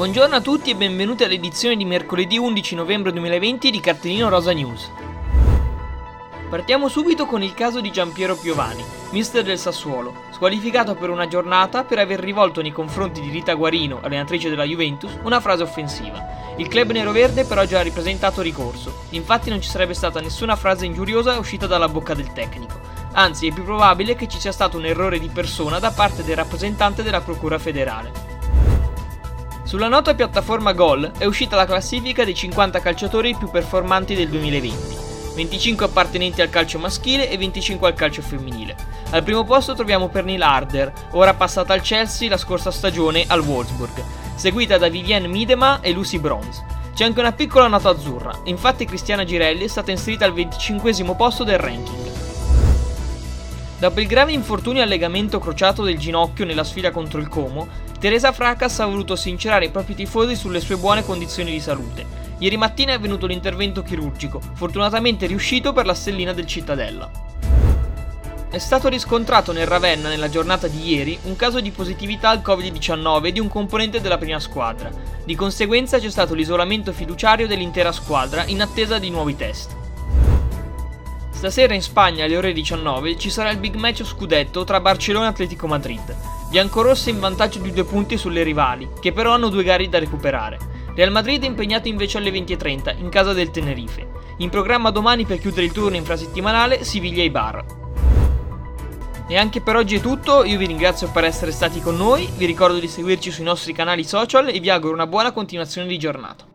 Buongiorno a tutti e benvenuti all'edizione di mercoledì 11 novembre 2020 di Cartellino Rosa News. Partiamo subito con il caso di Giampiero Piovani, mister del Sassuolo, squalificato per una giornata per aver rivolto nei confronti di Rita Guarino, allenatrice della Juventus, una frase offensiva. Il club neroverde però ha già ripresentato ricorso, infatti non ci sarebbe stata nessuna frase ingiuriosa uscita dalla bocca del tecnico. Anzi, è più probabile che ci sia stato un errore di persona da parte del rappresentante della Procura federale. Sulla nota piattaforma Gol è uscita la classifica dei 50 calciatori più performanti del 2020, 25 appartenenti al calcio maschile e 25 al calcio femminile. Al primo posto troviamo Pernil Harder, ora passata al Chelsea la scorsa stagione al Wolfsburg, seguita da Vivienne Miedema e Lucy Bronze. C'è anche una piccola nota azzurra, infatti Cristiana Girelli è stata inserita al 25 posto del ranking. Dopo il grave infortunio al legamento crociato del ginocchio nella sfida contro il Como, Teresa Fracas ha voluto sincerare i propri tifosi sulle sue buone condizioni di salute. Ieri mattina è avvenuto l'intervento chirurgico, fortunatamente riuscito per la stellina del Cittadella. È stato riscontrato nel Ravenna nella giornata di ieri un caso di positività al Covid-19 di un componente della prima squadra. Di conseguenza c'è stato l'isolamento fiduciario dell'intera squadra in attesa di nuovi test. Stasera in Spagna alle ore 19 ci sarà il big match scudetto tra Barcellona e Atletico Madrid. Biancorosse in vantaggio di due punti sulle rivali, che però hanno due gare da recuperare. Real Madrid è impegnato invece alle 20.30 in casa del Tenerife. In programma domani per chiudere il turno infrasettimanale Siviglia e Bar. E anche per oggi è tutto, io vi ringrazio per essere stati con noi, vi ricordo di seguirci sui nostri canali social e vi auguro una buona continuazione di giornata.